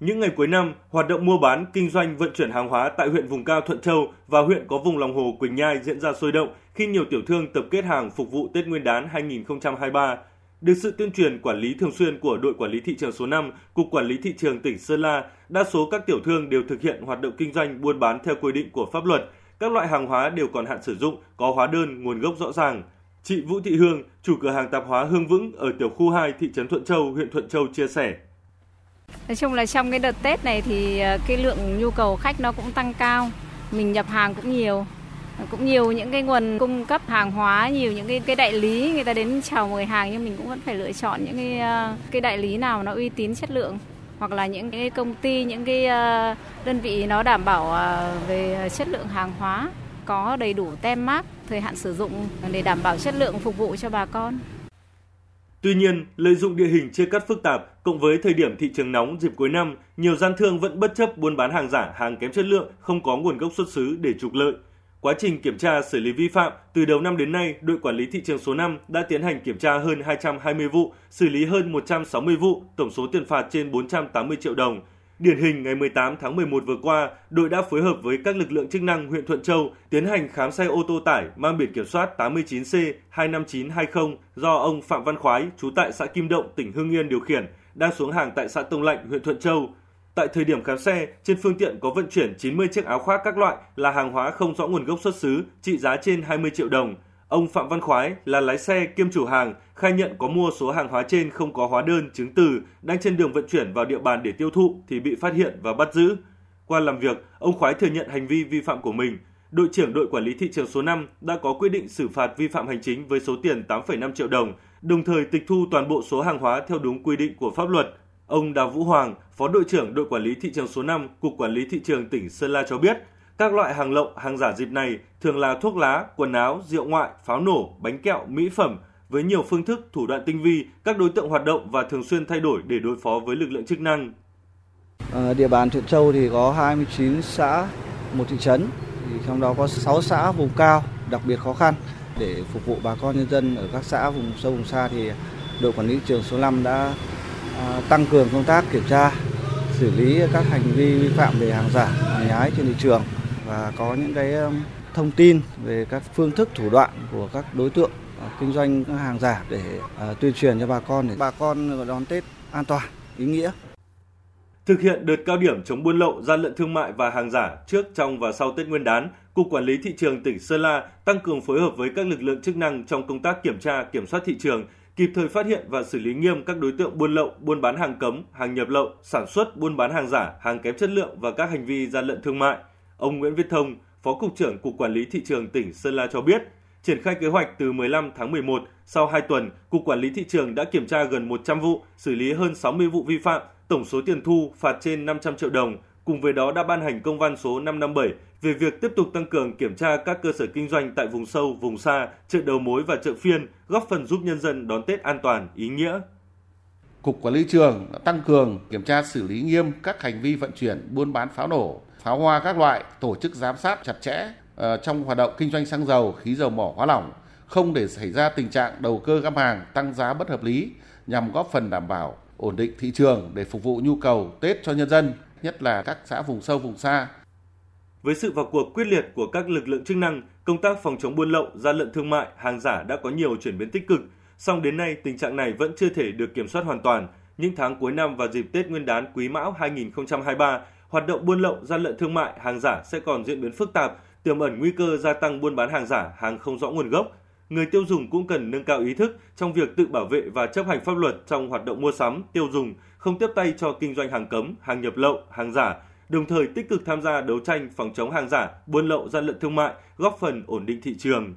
Những ngày cuối năm, hoạt động mua bán, kinh doanh, vận chuyển hàng hóa tại huyện vùng cao Thuận Châu và huyện có vùng lòng hồ Quỳnh Nhai diễn ra sôi động khi nhiều tiểu thương tập kết hàng phục vụ Tết Nguyên đán 2023. Được sự tuyên truyền quản lý thường xuyên của đội quản lý thị trường số 5, Cục Quản lý Thị trường tỉnh Sơn La, đa số các tiểu thương đều thực hiện hoạt động kinh doanh buôn bán theo quy định của pháp luật. Các loại hàng hóa đều còn hạn sử dụng, có hóa đơn, nguồn gốc rõ ràng. Chị Vũ Thị Hương, chủ cửa hàng tạp hóa Hương Vững ở tiểu khu 2 thị trấn Thuận Châu, huyện Thuận Châu chia sẻ. Nói chung là trong cái đợt Tết này thì ờ, cái lượng nhu cầu khách nó cũng tăng cao. Mình nhập hàng cũng nhiều. Cũng nhiều những cái nguồn cung cấp hàng hóa, nhiều những cái cái đại lý người ta đến chào mời hàng nhưng mình cũng vẫn phải lựa chọn những cái ờ, cái đại lý nào nó uy tín chất lượng hoặc là những cái công ty, những cái ờ, đơn vị nó đảm bảo về chất lượng hàng hóa, có đầy đủ tem mác, thời hạn sử dụng để đảm bảo chất lượng phục vụ cho bà con. Tuy nhiên, lợi dụng địa hình chia cắt phức tạp cộng với thời điểm thị trường nóng dịp cuối năm, nhiều gian thương vẫn bất chấp buôn bán hàng giả, hàng kém chất lượng, không có nguồn gốc xuất xứ để trục lợi. Quá trình kiểm tra xử lý vi phạm, từ đầu năm đến nay, đội quản lý thị trường số 5 đã tiến hành kiểm tra hơn 220 vụ, xử lý hơn 160 vụ, tổng số tiền phạt trên 480 triệu đồng, Điển hình ngày 18 tháng 11 vừa qua, đội đã phối hợp với các lực lượng chức năng huyện Thuận Châu tiến hành khám xe ô tô tải mang biển kiểm soát 89C 25920 do ông Phạm Văn Khoái, trú tại xã Kim Động, tỉnh Hưng Yên điều khiển, đang xuống hàng tại xã Tông Lạnh, huyện Thuận Châu. Tại thời điểm khám xe, trên phương tiện có vận chuyển 90 chiếc áo khoác các loại là hàng hóa không rõ nguồn gốc xuất xứ, trị giá trên 20 triệu đồng. Ông Phạm Văn Khoái là lái xe kiêm chủ hàng, khai nhận có mua số hàng hóa trên không có hóa đơn, chứng từ, đang trên đường vận chuyển vào địa bàn để tiêu thụ thì bị phát hiện và bắt giữ. Qua làm việc, ông Khoái thừa nhận hành vi vi phạm của mình. Đội trưởng đội quản lý thị trường số 5 đã có quyết định xử phạt vi phạm hành chính với số tiền 8,5 triệu đồng, đồng thời tịch thu toàn bộ số hàng hóa theo đúng quy định của pháp luật. Ông Đào Vũ Hoàng, Phó đội trưởng đội quản lý thị trường số 5, Cục Quản lý thị trường tỉnh Sơn La cho biết, các loại hàng lậu, hàng giả dịp này thường là thuốc lá, quần áo, rượu ngoại, pháo nổ, bánh kẹo, mỹ phẩm với nhiều phương thức, thủ đoạn tinh vi, các đối tượng hoạt động và thường xuyên thay đổi để đối phó với lực lượng chức năng. À, địa bàn Thuận Châu thì có 29 xã, một thị trấn, thì trong đó có 6 xã vùng cao đặc biệt khó khăn để phục vụ bà con nhân dân ở các xã vùng sâu vùng xa thì đội quản lý trường số 5 đã à, tăng cường công tác kiểm tra xử lý các hành vi vi phạm về hàng giả, hàng nhái trên thị trường và có những cái thông tin về các phương thức thủ đoạn của các đối tượng ờ, kinh doanh hàng giả để ờ, tuyên truyền cho bà con để bà con đón Tết an toàn, ý nghĩa. Thực hiện đợt cao điểm chống buôn lậu, gian lận thương mại và hàng giả trước, trong và sau Tết Nguyên đán, Cục Quản lý Thị trường tỉnh Sơn La tăng cường phối hợp với các lực lượng chức năng trong công tác kiểm tra, kiểm soát thị trường, kịp thời phát hiện và xử lý nghiêm các đối tượng buôn lậu, buôn bán hàng cấm, hàng nhập lậu, sản xuất, buôn bán hàng giả, hàng kém chất lượng và các hành vi gian lận thương mại. Ông Nguyễn Viết Thông, Phó Cục trưởng Cục Quản lý Thị trường tỉnh Sơn La cho biết, triển khai kế hoạch từ 15 tháng 11, sau 2 tuần, Cục Quản lý Thị trường đã kiểm tra gần 100 vụ, xử lý hơn 60 vụ vi phạm, tổng số tiền thu phạt trên 500 triệu đồng. Cùng với đó đã ban hành công văn số 557 về việc tiếp tục tăng cường kiểm tra các cơ sở kinh doanh tại vùng sâu, vùng xa, chợ đầu mối và chợ phiên, góp phần giúp nhân dân đón Tết an toàn, ý nghĩa. Cục Quản lý trường đã tăng cường kiểm tra xử lý nghiêm các hành vi vận chuyển buôn bán pháo nổ, pháo hoa các loại, tổ chức giám sát chặt chẽ uh, trong hoạt động kinh doanh xăng dầu, khí dầu mỏ hóa lỏng, không để xảy ra tình trạng đầu cơ găm hàng tăng giá bất hợp lý nhằm góp phần đảm bảo ổn định thị trường để phục vụ nhu cầu Tết cho nhân dân, nhất là các xã vùng sâu vùng xa. Với sự vào cuộc quyết liệt của các lực lượng chức năng, công tác phòng chống buôn lậu, gian lận thương mại, hàng giả đã có nhiều chuyển biến tích cực. Song đến nay tình trạng này vẫn chưa thể được kiểm soát hoàn toàn. Những tháng cuối năm và dịp Tết Nguyên đán Quý Mão 2023 hoạt động buôn lậu, gian lận thương mại, hàng giả sẽ còn diễn biến phức tạp, tiềm ẩn nguy cơ gia tăng buôn bán hàng giả, hàng không rõ nguồn gốc. Người tiêu dùng cũng cần nâng cao ý thức trong việc tự bảo vệ và chấp hành pháp luật trong hoạt động mua sắm, tiêu dùng, không tiếp tay cho kinh doanh hàng cấm, hàng nhập lậu, hàng giả, đồng thời tích cực tham gia đấu tranh phòng chống hàng giả, buôn lậu, gian lận thương mại, góp phần ổn định thị trường.